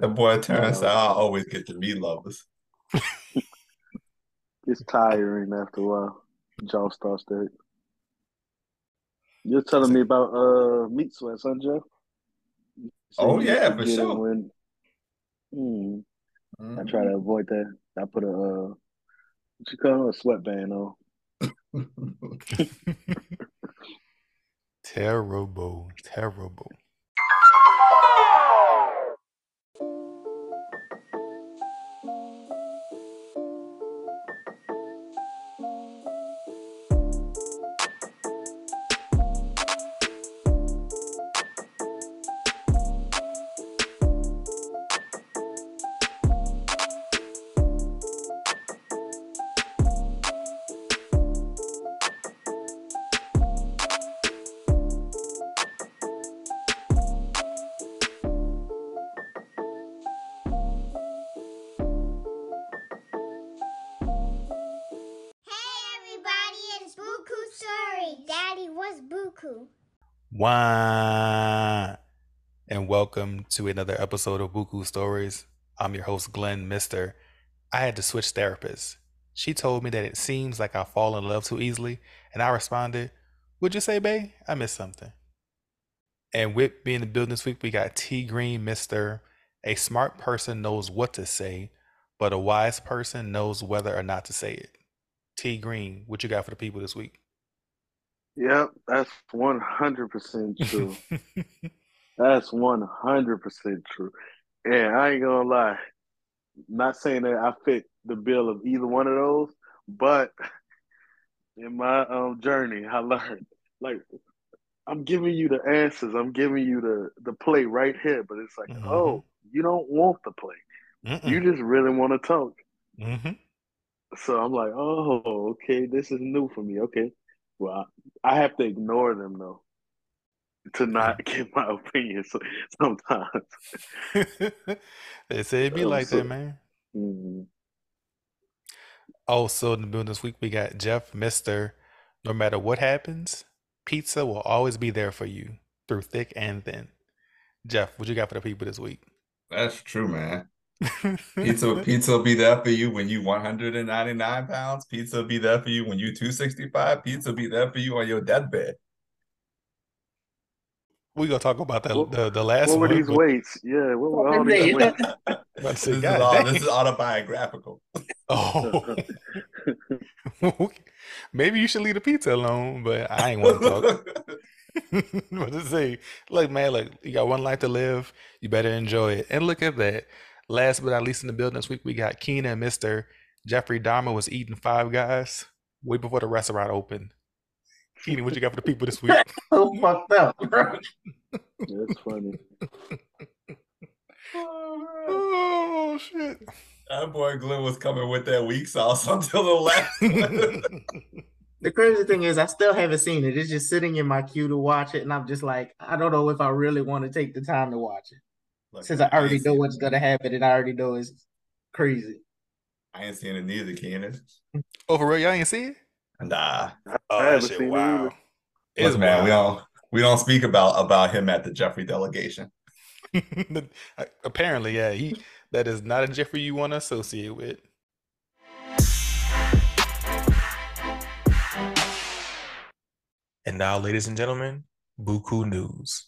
That boy turns out I always get the meat lovers. It's tiring after a while. Jaw starts to hurt. You're telling me about uh meat sweats, huh, Joe? oh yeah, for sure. When, hmm, mm-hmm. I try to avoid that. I put a uh, what you call it, a sweatband on. terrible, terrible. Why? And welcome to another episode of Buku Stories. I'm your host, Glenn Mister. I had to switch therapists. She told me that it seems like I fall in love too easily, and I responded, Would you say, Bay? I missed something. And with being in the building this week, we got T Green Mister. A smart person knows what to say, but a wise person knows whether or not to say it. T Green, what you got for the people this week? Yep, that's one hundred percent true. that's one hundred percent true. And I ain't gonna lie, not saying that I fit the bill of either one of those, but in my um journey, I learned like I'm giving you the answers, I'm giving you the the play right here, but it's like, mm-hmm. oh, you don't want the play, Mm-mm. you just really want to talk. Mm-hmm. So I'm like, oh, okay, this is new for me. Okay, well, I have to ignore them though to not give my opinion sometimes. they say it be um, like so, that, man. Mm-hmm. Also in the building this week, we got Jeff Mister. No matter what happens, pizza will always be there for you through thick and thin. Jeff, what you got for the people this week? That's true, man pizza pizza will be there for you when you 199 pounds. Pizza will be there for you when you 265. Pizza will be there for you on your deathbed. We gonna talk about the the, the last what one. were these but... weights? Yeah, what were all these weights? this, is all, this is autobiographical. Oh, maybe you should leave the pizza alone, but I ain't want to talk. what to say? Look, man, look, you got one life to live. You better enjoy it. And look at that. Last but not least in the building this week, we got Keenan and Mr. Jeffrey Dahmer was eating Five Guys way before the restaurant opened. Keenan, what you got for the people this week? so fucked up, bro. That's funny. oh, shit. That boy Glenn was coming with that weak sauce until the last The crazy thing is, I still haven't seen it. It's just sitting in my queue to watch it, and I'm just like, I don't know if I really want to take the time to watch it. Look, Since I already know what's gonna happen and I already know it's crazy. I ain't seen it neither, Keenan. Oh, for real? Y'all ain't seen it? Nah. Oh, shit, wow. It's man, we don't we don't speak about about him at the Jeffrey delegation. Apparently, yeah, he that is not a Jeffrey you want to associate with. And now, ladies and gentlemen, Buku News.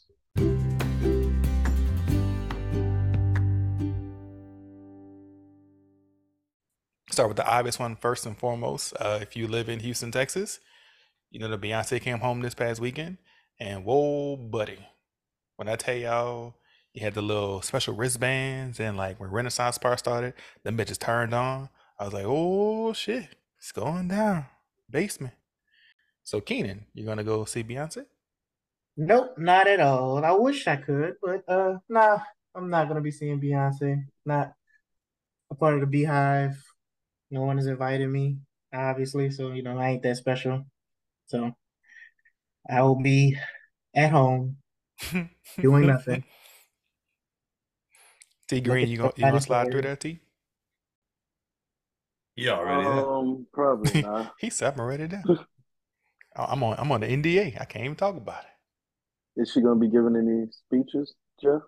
Start with the obvious one first and foremost. Uh, if you live in Houston, Texas, you know the Beyonce came home this past weekend, and whoa, buddy, when I tell y'all, you had the little special wristbands, and like when Renaissance Park started, them bitches turned on. I was like, oh shit, it's going down, basement. So Keenan, you gonna go see Beyonce? Nope, not at all. I wish I could, but uh, nah, I'm not gonna be seeing Beyonce. Not a part of the BeyHive no one has invited me, obviously. So, you know, I ain't that special. So I will be at home doing nothing. T Green, you gonna you gonna slide through that T? He already um, probably not. He's separated down. I'm on I'm on the NDA. I can't even talk about it. Is she gonna be giving any speeches, Jeff?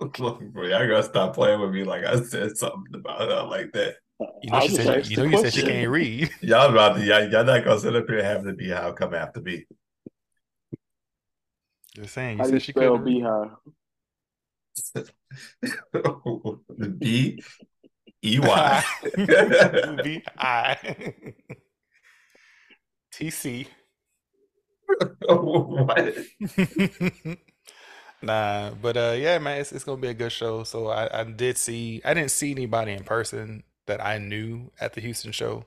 Look, bro, y'all gotta stop playing with me like I said something about her like that. You know, I she said, you know, you said she can't read. Y'all about to y'all, y'all not gonna sit up here having the BeyHive come after me. Just saying, How you do you said she spell couldn't read. beehive? B E Y. B I T C. What? Nah, but uh, yeah, man, it's, it's gonna be a good show. So I, I did see, I didn't see anybody in person that I knew at the Houston show.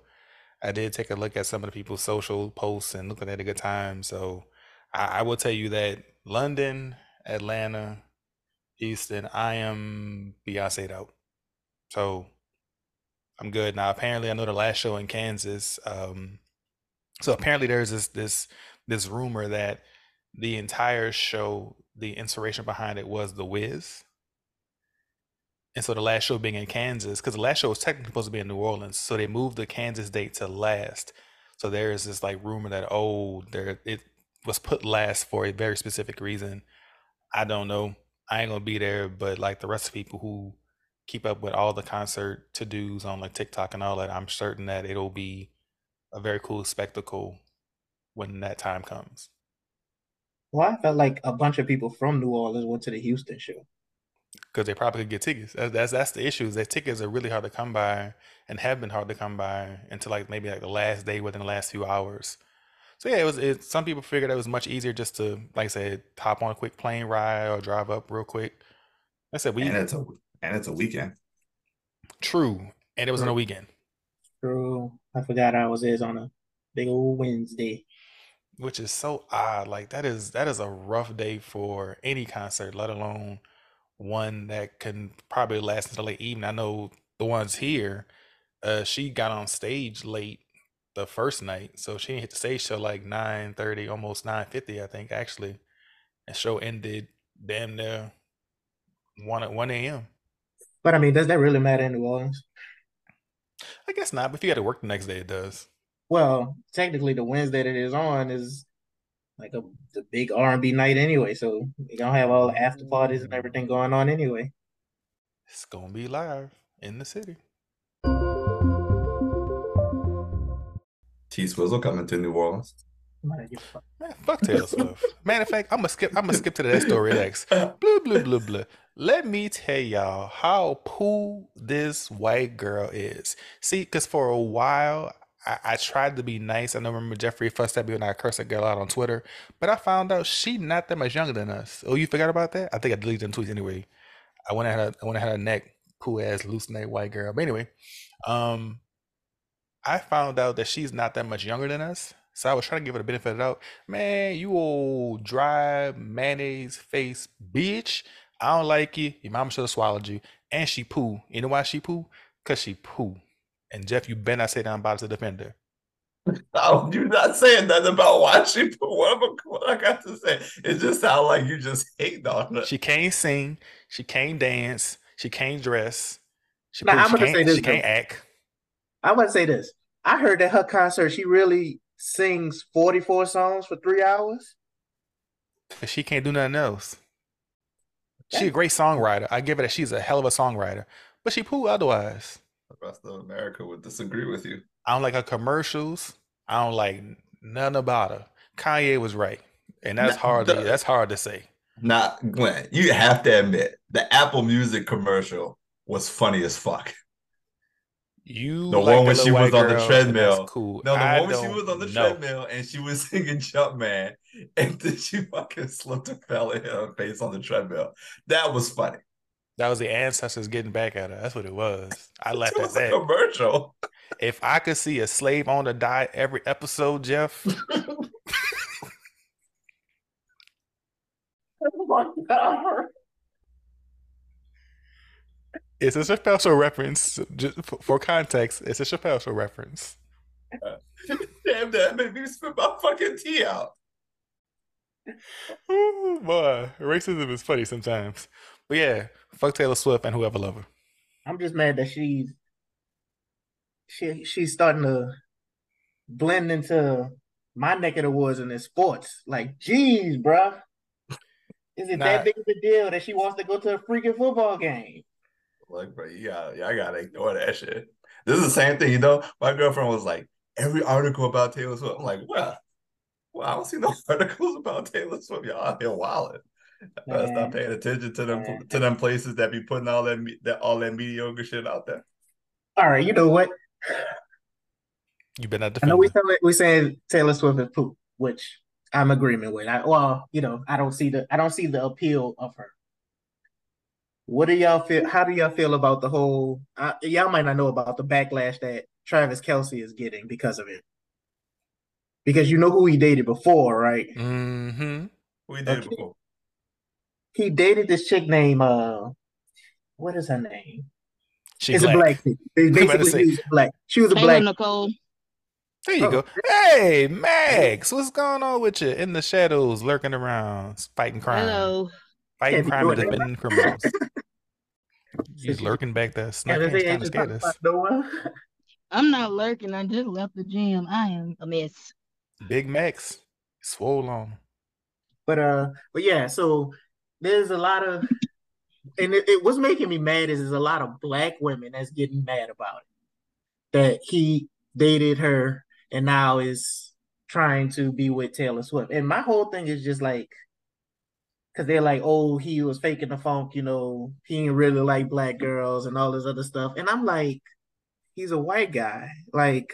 I did take a look at some of the people's social posts and looking at a good time. So I, I will tell you that London, Atlanta, Houston, I am Beyonce'd out. So I'm good now. Apparently, I know the last show in Kansas. Um, so apparently, there's this this this rumor that the entire show, the inspiration behind it was The Wiz. And so the last show being in Kansas, because the last show was technically supposed to be in New Orleans, so they moved the Kansas date to last. So there is this like rumor that oh, there it was put last for a very specific reason. I don't know. I ain't gonna be there, but like the rest of people who keep up with all the concert to dos on like TikTok and all that, I'm certain that it'll be a very cool spectacle when that time comes. Well, I felt like a bunch of people from New Orleans went to the Houston show. because they probably could get tickets. That's, that's that's the issue. Is that tickets are really hard to come by and have been hard to come by until like maybe like the last day within the last few hours. So yeah, it was. It, some people figured it was much easier just to like I said, hop on a quick plane ride or drive up real quick. I said we And it's a and it's a weekend. true, and it was on a weekend, True. I forgot I was is on a big old Wednesday. Which is so odd. Like that is that is a rough day for any concert, let alone one that can probably last until late evening. I know the ones here. Uh, she got on stage late the first night, so she didn't hit the stage till like nine thirty, almost nine fifty, I think actually. And show ended damn near one at one a.m. But I mean, does that really matter in New Orleans? I guess not, but if you got to work the next day, it does. Well, technically, the Wednesday that it is on is like a the big R and B night anyway. So you're gonna have all the after parties and everything going on anyway. It's gonna be live in the city. T Swizzle coming to New Orleans. A fuck. Man, fuck Taylor Swift. Matter of fact, I'm gonna skip. I'm gonna skip to that story next. Blah blah blah blah. Let me tell y'all how poo this white girl is. See, because for a while I, I tried to be nice. I know remember Jeffrey fussed at me when I cursed that girl out on Twitter, but I found out she not that much younger than us. Oh, you forgot about that? I think I deleted them tweets anyway. I went her. I went at her neck, cool ass loose neck white girl. But anyway, um, I found out that she's not that much younger than us. So I was trying to give her the benefit of the doubt. Man, you old dry mayonnaise face bitch. I don't like you. Your mama should have swallowed you. And she poo. You know why she poo? Cause she poo. And Jeff, you better not say that I'm about to defend her. Oh, you're not saying nothing about why she put what, am I- what I got to say. It just sounds like you just hate on her. She can't sing. She can't dance. She can't dress. She, Now, poo- I'm she gonna can't, say this, she can't act. I want to say this. I heard at her concert she really sings 44 songs for three hours. 'Cause She can't do nothing else. She a great songwriter. I give it that she's a hell of a songwriter. But she poo otherwise. The rest of America would disagree with you. I don't like her commercials. I don't like none about her. Kanye was right, and that's Nah, hard. To, that's hard to say. Not Glenn. You have to admit the Apple Music commercial was funny as fuck. You The like one when she was on the treadmill. Cool. No, the I one when she was on the know. treadmill and she was singing Jumpman, and then she fucking slipped and fell hit her face on the treadmill. That was funny. That was the ancestors getting back at her. That's what it was. I laughed at was a that. commercial. If I could see a slave owner die every episode, Jeff, Oh my God. it's a Chappelle Show reference. Just for, for context, it's a Chappelle Show reference. Damn, that made me spit my fucking tea out. Ooh, boy, racism is funny sometimes. But yeah, fuck Taylor Swift and whoever love her. I'm just mad that she's she she's starting to blend into my neck of the woods in the sports. Like, geez, bruh. Is it Nah. that big of a deal that she wants to go to a freaking football game? Look, bro, you got, y'all gotta ignore that shit. This is the same thing, you know. My girlfriend was like, every article about Taylor Swift. I'm like, well, well, I don't see no articles about Taylor Swift. Y'all out here wilding. Better Man. stop paying attention to them Man. to them places that be putting all that me- that all that mediocre shit out there. All right, you know what? You better not I know defend we her. tell we saying Taylor Swift is poop, which I'm agreement with. I well, you know, I don't see the I don't see the appeal of her. What do y'all feel? How do y'all feel about the whole? Uh, y'all might not know about the backlash that Travis Kelce is getting because of it. Because you know who he dated before, right? Mm-hmm. We did Okay. before. He dated this chick named uh, what is her name? She it's black. a black chick. Basically, she was black. She was a Taylor black. Nicole. There you Oh. go. Hey, Max, what's going on with you? In the shadows, lurking around, fighting crime, Hello. fighting crime and defending criminals. He's lurking back there, Yeah, snucking, they trying to scare us. about no one. I'm not lurking. I just left the gym. I am a mess. Big Max, swole on. But uh, but yeah, so there's a lot of, and it, it what's making me mad is there's a lot of black women that's getting mad about it. That he dated her and now is trying to be with Taylor Swift. And my whole thing is just like, because they're like, oh, he was faking the funk, you know, he ain't really like black girls and all this other stuff. And I'm like, he's a white guy. Like,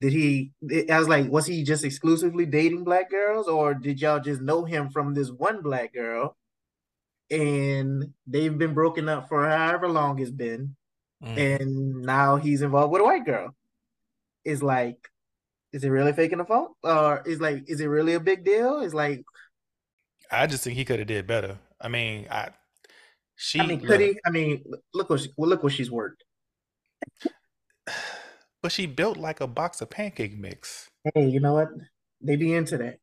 did he? I was like, was he just exclusively dating black girls, or did y'all just know him from this one black girl? And they've been broken up for however long it's been, Mhm. and now he's involved with a white girl. It's like, is it really faking the phone, or is like, is it really a big deal? It's like, I just think he could have did better. I mean, I she I mean, could look, he? I mean, look what she, well, look what she's worked. but she built like a box of pancake mix. Hey, you know what? They be into that.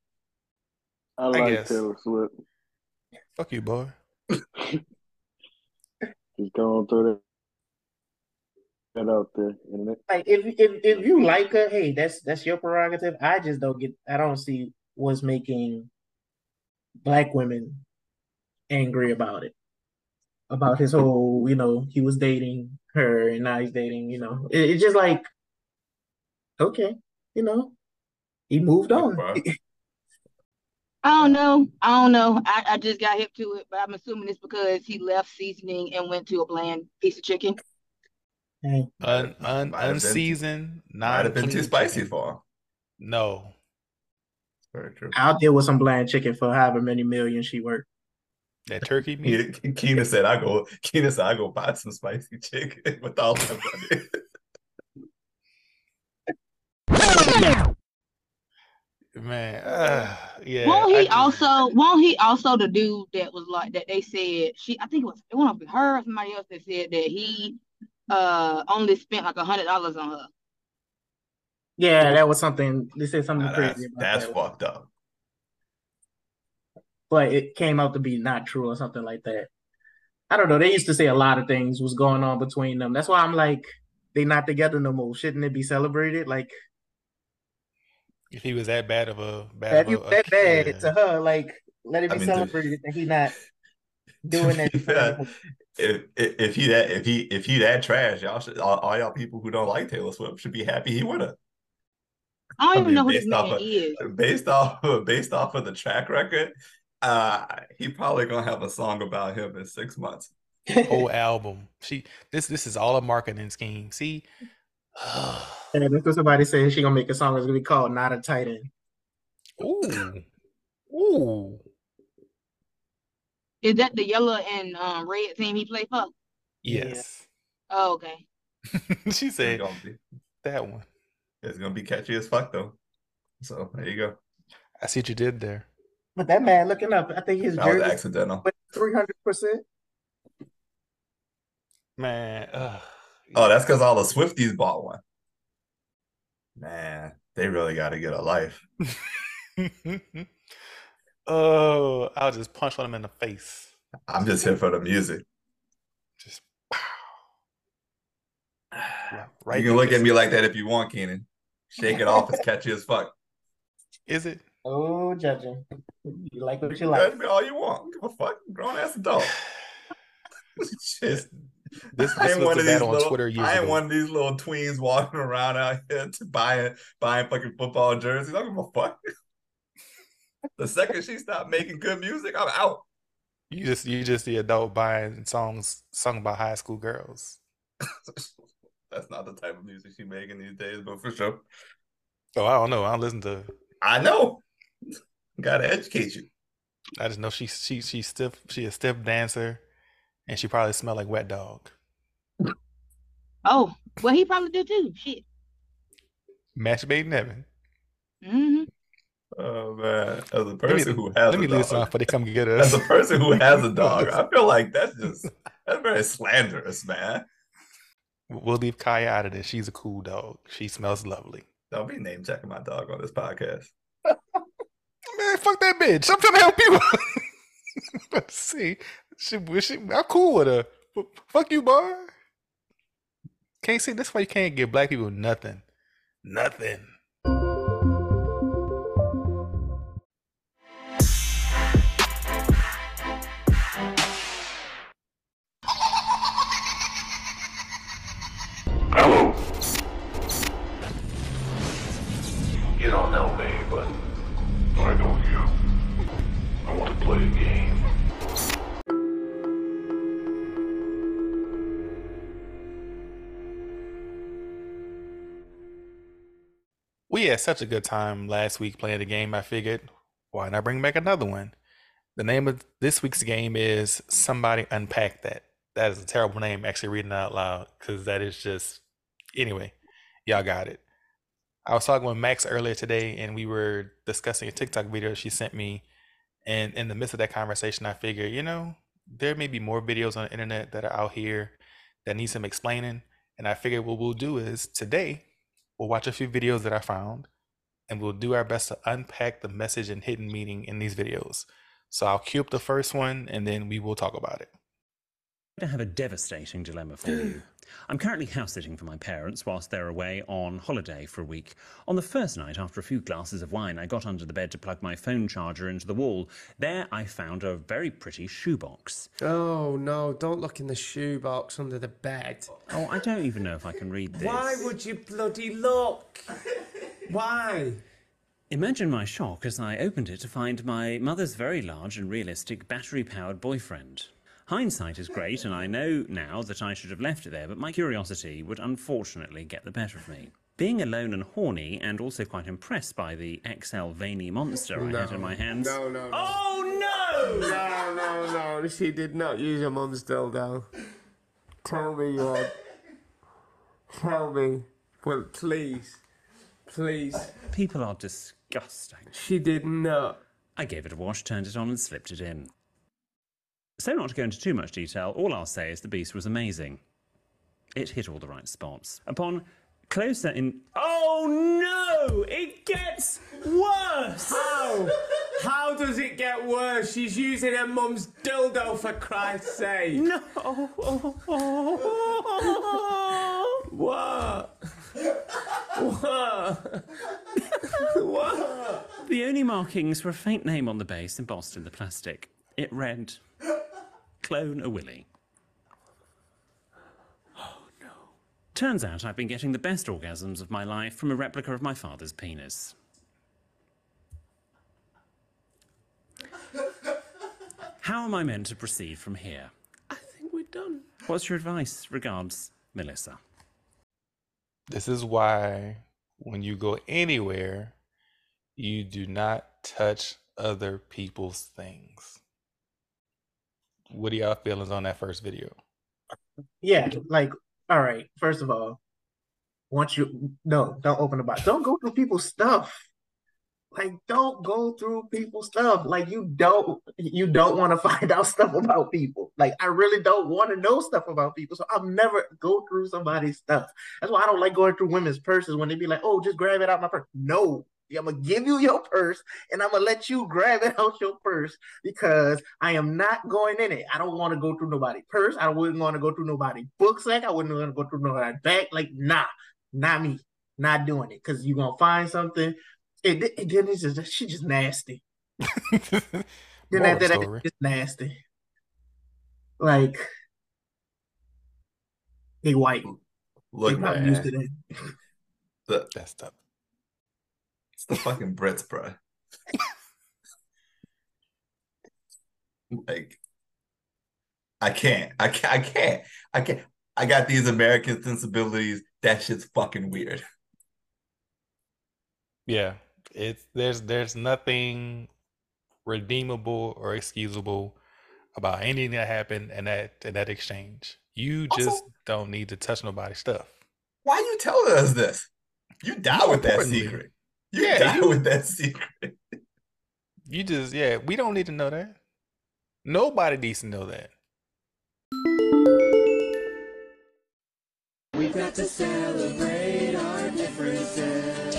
I like guess. Taylor Swift. Fuck you, boy. Just going through that, that out there. And it, like if if if you like her, hey, that's that's your prerogative. I just don't get. I don't see what's making black women angry about it. About his whole, you know, he was dating her and now he's dating. You know, it, it's just like, okay, you know, he moved Look, on. bro. I don't know. I don't know. I, I just got hip to it, but I'm assuming it's because he left seasoning and went to a bland piece of chicken. Hey, Un, un, Might have been- unseasoned, Might have been too spicy chicken. for him. No, Very true. I'll deal with some bland chicken for however many million she worked. that turkey meat. Ke- Keena said, "I go." Keena said, "I go buy some spicy chicken with all my money." Man, uh, yeah. won't he just- also? Won't he also the dude that was like that? They said she. I think it was it went up with her or somebody else that said that he uh only spent like a hundred dollars on her. Yeah, that was something. They said something Nah, crazy that's about that's that. fucked up. but it came out to be not true or something like that. I don't know. They used to say a lot of things was going on between them. That's why I'm like, they not together no more. Shouldn't it be celebrated? Like if he was that bad of a bad that, of you a, a bad yeah. to her, like let it I be mean, celebrated that he not doing that. To if, if if he that if he if he that trash, y'all should all, all y'all people who don't like Taylor Swift should be happy he would have. I don't I even mean, know who this based off man of- is. Based off based off of the track record, uh, he probably gonna have a song about him in six months. whole album. She this this is all a marketing scheme. See, and if there's somebody saying she gonna make a song that's gonna be called "Not a Tight End." ooh, ooh, Is that the yellow and um, red team he played for? Yeah. yes. Oh, okay. she said that one. it's gonna be catchy as fuck though. So there you go. I see what you did there. But that man looking up, I think his That was accidental. three hundred percent. Man, ugh. Oh, that's because all the Swifties bought one. Man, they really got to get a life. oh, I'll just punch one of them in the face. I'm just here for the music. Just right you can look at me like that if you want, Keenan. Shake it off. It's catchy as fuck. Is it? Oh, judging. You like what you Judge like. all you want. Give a fuck. Grown ass adult. Shit. This, this was one the of these on little, Twitter years I ain't ago. one of these little tweens walking around out here to buying buying fucking football jerseys. I don't give a fuck. The second she stopped making good music, I'm out. You just you just the adult buying songs sung by high school girls. That's not the type of music she's making these days, but for sure. Oh, I don't know. I don't listen to. I know. Gotta educate you. I just know she she she stiff. She a stiff dancer, and she probably smelled like wet dog. Oh, well, he probably did too. Shit. Match made in heaven. hmm Oh man. As a Let me, person who has let me a leave this on dog, before they come get as a person who has a dog, I feel like that's just that's very slanderous, man. We'll leave Kaya out of this. She's a cool dog. She smells lovely. Don't be name checking my dog on this podcast. Man, fuck that bitch. I'm trying to help you. Let's see. She, she, I'm cool with her. Fuck you, bar. Can't see. That's why you can't give black people nothing. Nothing. Had such a good time last week playing the game. I figured, why not bring back another one? The name of this week's game is Somebody Unpack That. That is a terrible name, actually reading out loud, because that is just. Anyway, y'all got it. I was talking with Max earlier today, and we were discussing a TikTok video she sent me. And in the midst of that conversation, I figured, you know, there may be more videos on the internet that are out here that need some explaining. And I figured what we'll do is today, we'll watch a few videos that I found, and we'll do our best to unpack the message and hidden meaning in these videos. So I'll cue up the first one, and then we will talk about it. I have a devastating dilemma for you. I'm currently house sitting for my parents whilst they're away on holiday for a week. On the first night, after a few glasses of wine, I got under the bed to plug my phone charger into the wall. There, I found a very pretty shoebox. Oh no, don't look in the shoebox under the bed. Oh, I don't even know if I can read this. Why would you bloody look? Why? Imagine my shock as I opened it to find my mother's very large and realistic battery powered boyfriend. Hindsight is great, and I know now that I should have left it there, but my curiosity would unfortunately get the better of me. Being alone and horny, and also quite impressed by the XL veiny monster I had in my hands. No, no, no. Oh no! No, no, no. She did not use your mum's dildo. Tell me you had. Tell me. Well, please. Please. People are disgusting. She did not. I gave it a wash, turned it on, and slipped it in. So, not to go into too much detail, all I'll say is the beast was amazing. It hit all the right spots. Upon closer in. Oh no! It gets worse! How? How does it get worse? She's using her mum's dildo for Christ's sake. No! What? What? what? The only markings were a faint name on the base embossed in the plastic. It read, Clone a Willy. Oh no. Turns out I've been getting the best orgasms of my life from a replica of my father's penis. How am I meant to proceed from here? I think we're done. What's your advice? Regards, Melissa. This is why when you go anywhere, you do not touch other people's things. What are y'all feelings on that first video? Yeah, like, all right, first of all, once you no, don't open the box. Don't go through people's stuff. Like, don't go through people's stuff. Like, you don't you don't want to find out stuff about people. Like, I really don't want to know stuff about people. So I'll never go through somebody's stuff. That's why I don't like going through women's purses when they be like, oh, just grab it out my purse. No. I'm gonna give you your purse and I'm gonna let you grab it out your purse because I am not going in it. I don't want to go through nobody' purse. I wouldn't want to go through nobody' book sack. I wouldn't want to go through nobody' bag. Like, nah, not me, not doing it. Because you're gonna find something And then and then it's just she just nasty. Then Moral after that, story. it's nasty. Like they white. Look, they not used to man, that. the, That's tough. The fucking Brits, bro. like, I can't, I can't, I can't, I can't. I got these American sensibilities. That shit's fucking weird. Yeah, it's there's there's nothing redeemable or excusable about anything that happened in that in that exchange. You Also- just don't need to touch nobody's stuff. Why you telling us this? You die with that secret. You yeah, die you- with that secret. You just yeah, we don't need to know that. Nobody needs to know that. We've got to celebrate our differences.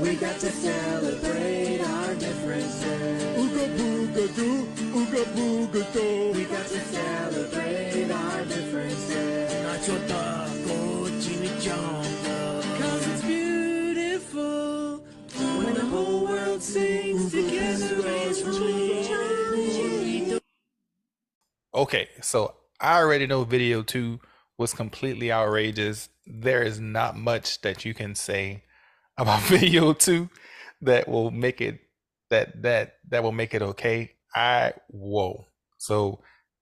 We got to celebrate our differences. Ooga booga doo, ooga booga doo. We got to celebrate our differences. Nacho taco, sings together as one. Okay, so I already know video two was completely outrageous. There is not much that you can say about video two that will make it that that that will make it okay. I whoa. So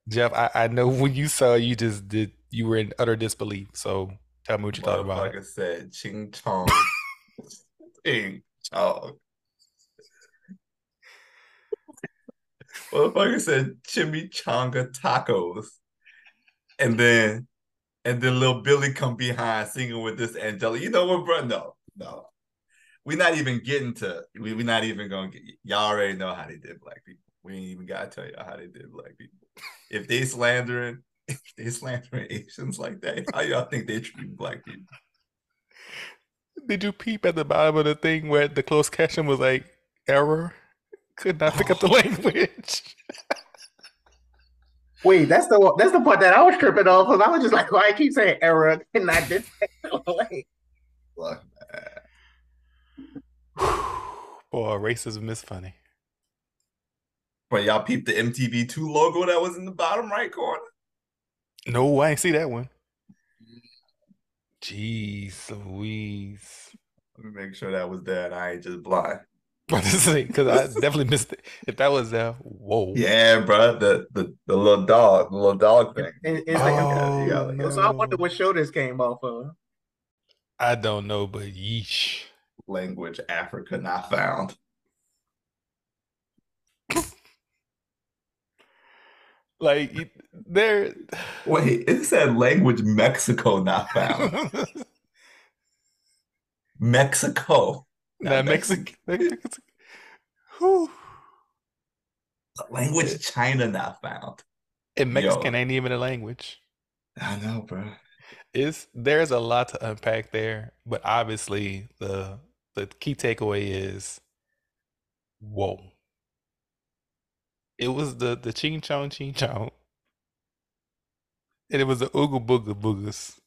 Jeff, I, I know when you saw you just did you were in utter disbelief. So tell me what you thought about it. I said ching chong. ching chong. Motherfucker said chimichanga tacos. And then and then little Billy come behind singing with this Angela. You know what, bro? No, no. We're not even getting to we we not even gonna get y'all already know how they did black people. We ain't even gotta tell y'all how they did black people. If they slandering, if they slandering Asians like that, how y'all think they treat black people? Did you peep at the bottom of the thing where the closed caption was like error? Could not pick up the language. Wait, that's the that's the part that I was tripping off because I was just like, why I keep saying error and I did like Look, Boy, racism is funny. But y'all peeped the MTV2 logo that was in the bottom right corner? No, I ain't see that one. Jeez Louise. Let me make sure that was there and I ain't just blind. Because I definitely missed it. If that was there, whoa. Yeah, bro. The the, the little dog, the little dog thing. it- it's like Oh, you got it. so I wonder what show this came off of. I don't know, but yeesh. Language Africa not found. Like there Wait, it said language Mexico not found. Mexico. That not Mexican Whew. Language China not found. And Mexican Yo. ain't even a language. I know, bro. It's there's a lot to unpack there, but obviously the the key takeaway is whoa. It was the the ching chong ching chong. And it was the ooga booga boogas.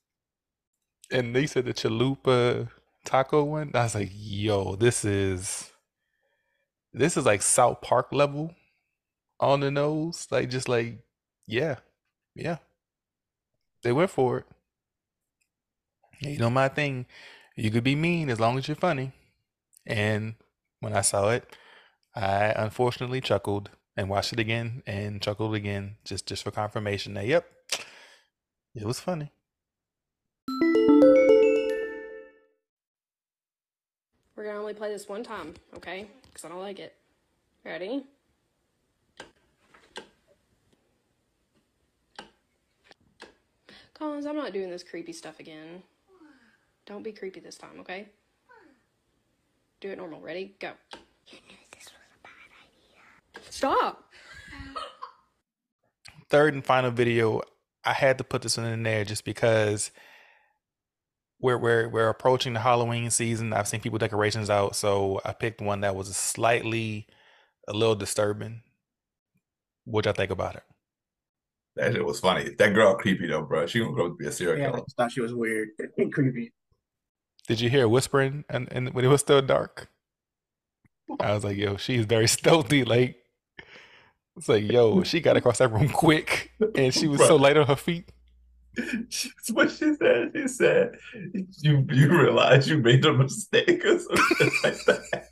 And they said the chalupa taco one. I was like, yo, this is this is like South Park level on the nose. Like just like, yeah, yeah. They went for it. You know my thing. You could be mean as long as you're funny. And when I saw it, I unfortunately chuckled and watched it again and chuckled again just just for confirmation that yep, it was funny. Only play this one time, okay? Because I don't like it. Ready? Collins, I'm not doing this creepy stuff again. Don't be creepy this time, okay? Do it normal. Ready? Go. Stop! Third and final video, I had to put this one in there just because we're we're we're approaching the Halloween season. I've seen people decorations out, so I picked one that was slightly a little disturbing. What y'all think about it? That shit was funny. That girl creepy though, bro. She gonna grow up to be a serial Yeah, I killer. just thought she was weird and creepy. Did you hear whispering and, and when it was still dark? I was like, yo, she's very stealthy. Like, it's like, yo, she got across that room quick, and she was so light on her feet. That's what she said. She said, "You you realize you made a mistake or something like that."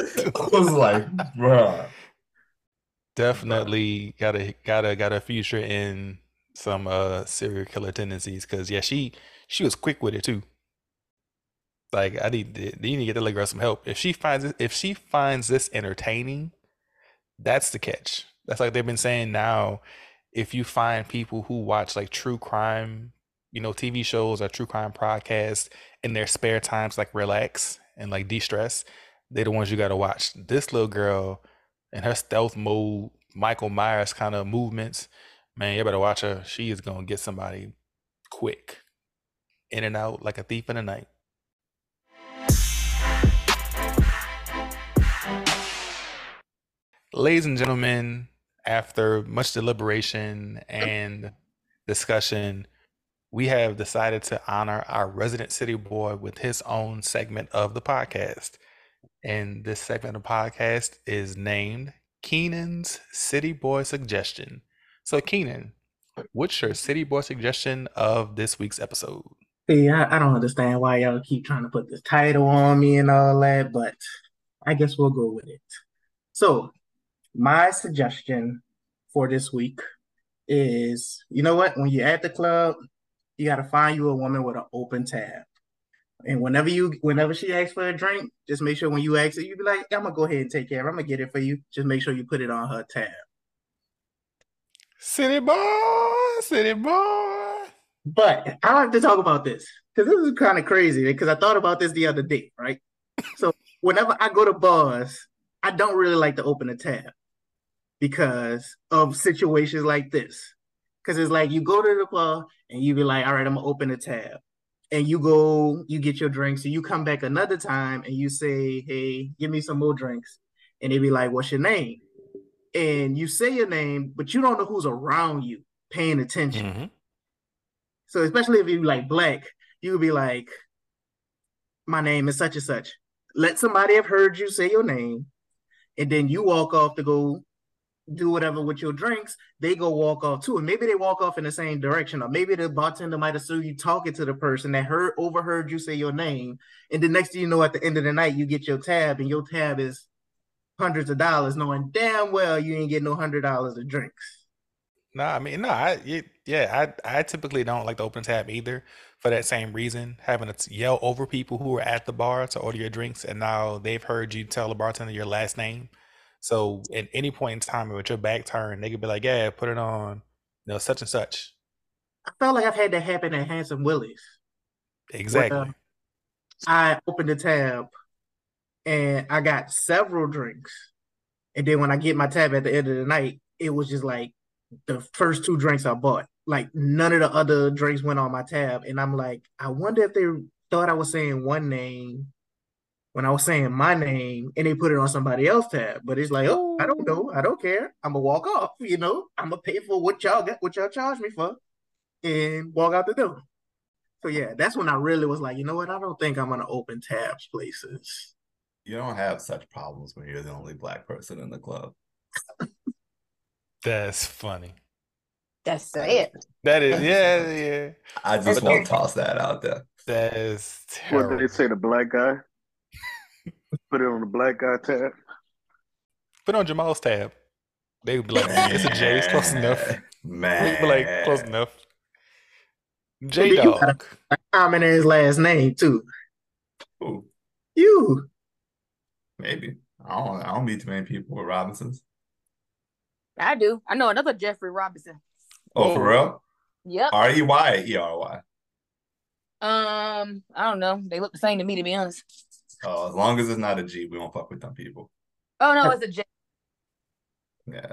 I was like, "Bruh." Definitely gotta gotta gotta feature in some uh serial killer tendencies because yeah, she she was quick with it too. Like I need you need to get that girl some help. If she finds it, if she finds this entertaining, that's the catch. That's like they've been saying now. If you find people who watch like true crime, you know, TV shows or true crime podcasts in their spare times, like relax and like de-stress, they're the ones you gotta watch. This little girl and her stealth mode, Michael Myers kind of movements, man, you better watch her. She is gonna get somebody quick, in and out like a thief in the night. Ladies and gentlemen, after much deliberation and discussion, we have decided to honor our resident city boy with his own segment of the podcast. And this segment of the podcast is named Keenan's City Boy Suggestion. So, Keenan, what's your city boy suggestion of this week's episode? I, I don't understand why y'all keep trying to put this title on me and all that, but I guess we'll go with it. So, my suggestion for this week is you know what? When you're at the club, you got to find you a woman with an open tab. And whenever you, whenever she asks for a drink, just make sure when you ask it, you be like, "I'm gonna go ahead and take care. of it. I'm gonna get it for you." Just make sure you put it on her tab. City boy, city boy. But I like to talk about this because this is kind of crazy because I thought about this the other day, right? So whenever I go to bars, I don't really like to open a tab because of situations like this. Because it's like you go to the bar and you be like, all right, I'm gonna open a tab. And you go, you get your drinks, and you come back another time and you say, Hey, give me some more drinks. And they be like, What's your name? And you say your name, but you don't know who's around you paying attention. Mhm. So especially if you like black, you be like, "My name is such and such." Let somebody have heard you say your name, and then you walk off to go do whatever with your drinks. They go walk off too, and maybe they walk off in the same direction, or maybe the bartender might assume you talking to the person that heard overheard you say your name, and the next thing you know, at the end of the night, you get your tab, and your tab is hundreds of dollars, knowing damn well you ain't getting no hundred dollars of drinks. No, I mean, no, I yeah, I I typically don't like to open tab either for that same reason. Having to yell over people who are at the bar to order your drinks, and now they've heard you tell the bartender your last name. So at any point in time, with your back turned, they could be like, "Yeah, put it on, you know, such and such." I felt like I've had that happen at Handsome Willie's. Uh, exactly. Where I opened the tab and I got several drinks. And then when I get my tab at the end of the night, it was just like the first two drinks I bought. Like none of the other drinks went on my tab. And I'm like, I wonder if they thought I was saying one name when I was saying my name and they put it on somebody else tab. But it's like, oh, I don't know. I don't care. I'm gonna walk off, you know. I'm gonna pay for what y'all got, what y'all charge me for, and walk out the door. So yeah, that's when I really was like, you know what? I don't think I'm gonna open tabs places. You don't have such problems when you're the only black person in the club. That's funny. That's it. That is, yeah, yeah. I just Okay. want to toss that out there. That is What did they say? The black guy. Put it on the black guy tab. Put it on Jamal's tab. They would be like, "It's a J. It's close enough." Man, They'd be like, "Close enough." J Maybe you got Dog. a common ass last name too. Ooh, You. maybe. I don't. I don't meet too many people with Robinsons. I do. I know another Jeffrey Robinson. Oh, for real? Yep. R E Y E R Y. Um, I don't know. They look the same to me, to be honest. Oh, as long as it's not a G, we won't fuck with them people. Oh no, it's a J. Yeah,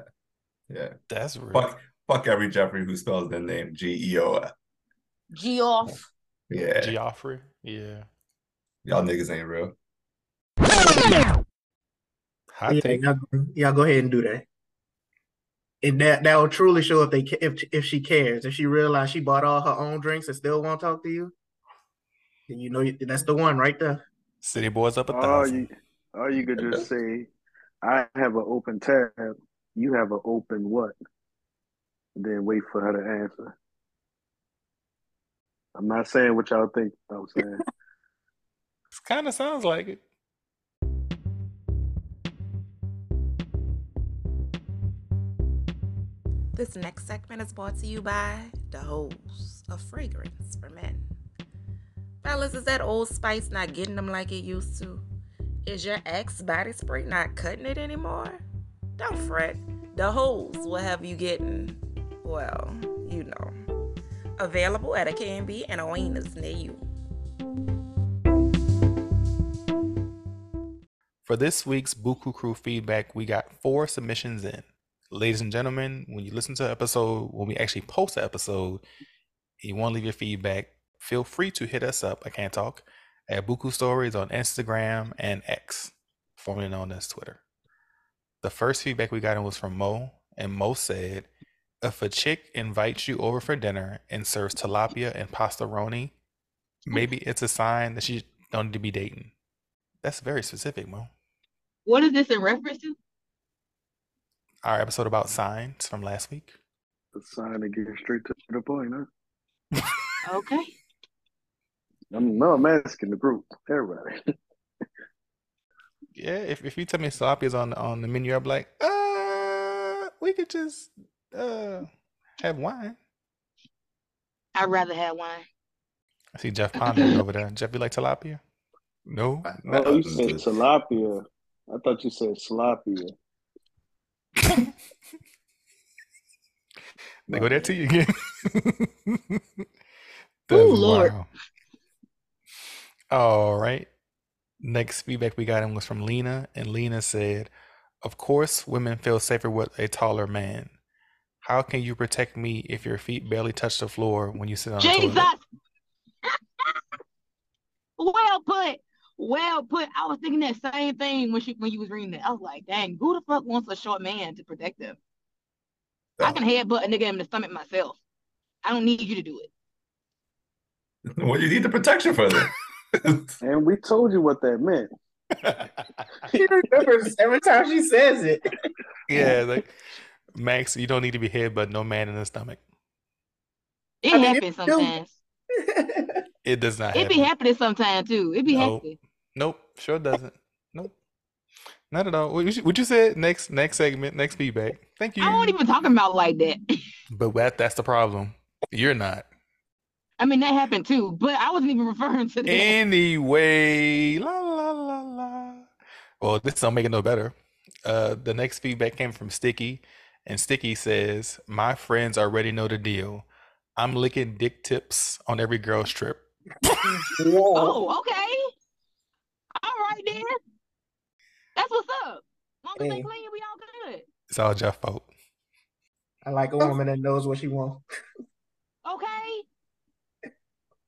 yeah. That's rude. Fuck, fuck every Jeffrey who spells their name G E O F. G off. Yeah, Geoffrey. Yeah. y'all niggas ain't real. Hot Yeah, take. y'all, y'all go ahead and do that. And that that will truly show if they if if she cares. If she realized she bought all her own drinks and still won't talk to you. You know that's the one right there. City Boys up a Or thousand. you, or you could just say, I have an open tab. You have an open what? And then wait for her to answer. I'm not saying what y'all think I'm saying. It kind of sounds like it. This next segment is brought to you by The Hose, a fragrance for men. Fellas, is that Old Spice not getting them like it used to? Is your Axe body spray not cutting it anymore? Don't fret. The holes will have you getting, well, you know. Available at a K&B and Oina's near you. For this week's Buku Crew feedback, we got four submissions in. Ladies and gentlemen, when you listen to the episode, when we actually post the episode, you want to leave your feedback, feel free to hit us up. I can't talk at Buku Stories on Instagram and X, formerly known as Twitter. The first feedback we got in was from Mo, and Mo said, "If a chick invites you over for dinner and serves tilapia and pasta roni, maybe it's a sign that she don't need to be dating." That's very specific, Mo. What is this in reference to? Our episode about signs from last week. The sign to get straight to the point, huh? Okay. I'm no, I'm asking the group, everybody. Yeah, if if you tell me tilapia is on on the menu, I'm like, uh, we could just uh have wine. I'd rather have wine. I see Jeff pondering over there. Jeff, you like tilapia? No, no. Oh, you said tilapia. I thought you said tilapia. They go there to you again. Ooh, Lord. wild. All right. Next feedback we got in was from Lena, and Lena said, "Of course, women feel safer with a taller man. How can you protect me if your feet barely touch the floor when you sit on the Jesus. toilet?" well put. Well put. I was thinking that same thing when she when you was reading that. I was like, dang, who the fuck wants a short man to protect them? I can headbutt a nigga in the stomach myself. I don't need you to do it. What do you need the protection for then? And we told you what that meant. She remembers every time she says it. Yeah, like Max, you don't need to be head, but no man in the stomach. It I mean, happens if you- sometimes. It does not It happen. be happening sometimes too. It be Nope. happening. Nope, sure doesn't. Nope, not at all. Would you, say? Next, next segment, next feedback. Thank you. I won't even talking about like that. But that, that's the problem. You're not. I mean that happened too, but I wasn't even referring to that. Anyway, la la la la. Well, this don't make it no better. Uh, the next feedback came from Sticky, and Sticky says, "My friends already know the deal. I'm licking dick tips on every girl's trip." Oh, okay. All right then. That's what's up. Long as they clean, we all good. It's all Jeff fault. I like a woman that knows what she wants. Okay.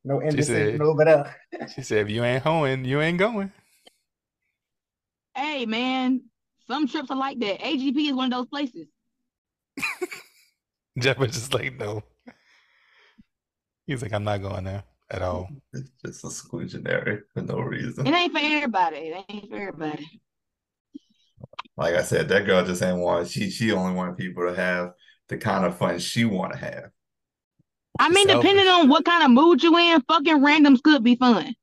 No She indecision said, over there. Uh, "She said if you ain't hoeing, you ain't going." Hey man, some trips are like that. AGP is one of those places. Jeff was just like, "No." He's like, "I'm not going there at all." It's just exclusionary for no reason. It ain't for everybody. It ain't for everybody. Like I said, that girl just ain't want. She she only want people to have the kind of fun she want to have. I mean, Selfish. depending on what kind of mood you in, fucking randoms could be fun.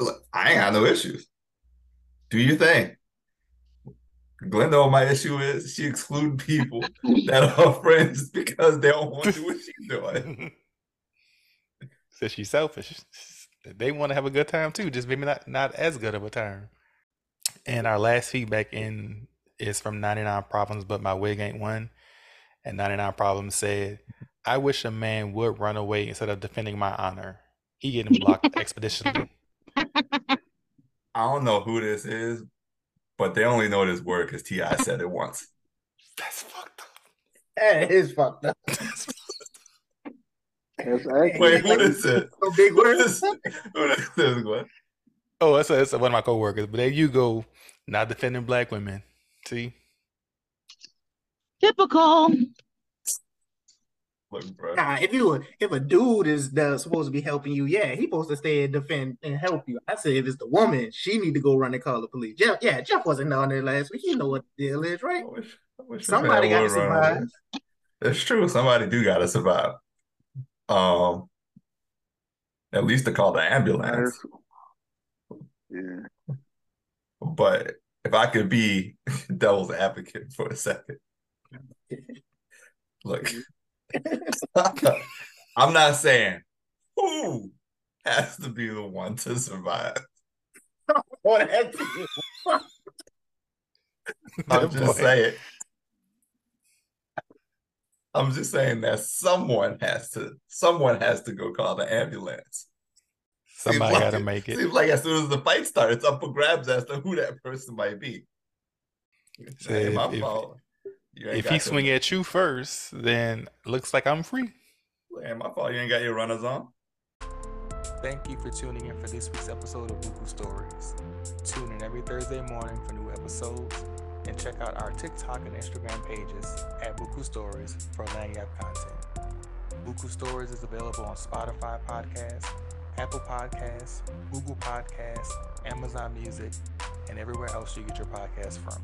Look, I ain't got no issues. Do you think? Glenda, my issue is she excluding people that are friends because they don't want to do what she's doing. Says she's selfish. They want to have a good time too, just maybe not not as good of a time. And our last feedback in is from 99 Problems, but my wig ain't one. And 99 Problems said, I wish a man would run away instead of defending my honor. He getting blocked expeditionally. I don't know who this is, but they only know this word because Ti said it once. That's fucked up. That is fucked up. That's actually Wait, what is it? So big What word. is what is this one? Oh, that's, that's one of my coworkers. But there you go, not defending black women. See, Typical. Look, bro. Nah, if you if a dude is uh, supposed to be helping you, yeah, he supposed to stay and defend and help you. I said if it's the woman, she need to go run and call the police. Jeff, yeah, Jeff wasn't on there last week. You know what the deal is, right? wish Somebody got to survive. away. It's true. Somebody do gotta survive. Um, at least to call the ambulance. Yeah. But if I could be devil's advocate for a second, look, I'm not saying who has to be the one to survive. Or that- I'm just saying. I'm just saying that someone has to someone has to go call the ambulance. Somebody like gotta make it. Seems like as soon as the fight starts, it's up for grabs as to who that person might be. So It my if- if- fault. You ain't If got he your- swing at you first, then looks like I'm free. it ain't my fault. You ain't got your runners on. Thank you for tuning in for this week's episode of Buku Stories. Tune in every Thursday morning for new episodes and check out our TikTok and Instagram pages at Buku Stories for lagniappe content. Buku Stories is available on Spotify Podcasts, Apple Podcasts, Google Podcasts, Amazon Music, and everywhere else you get your podcasts from.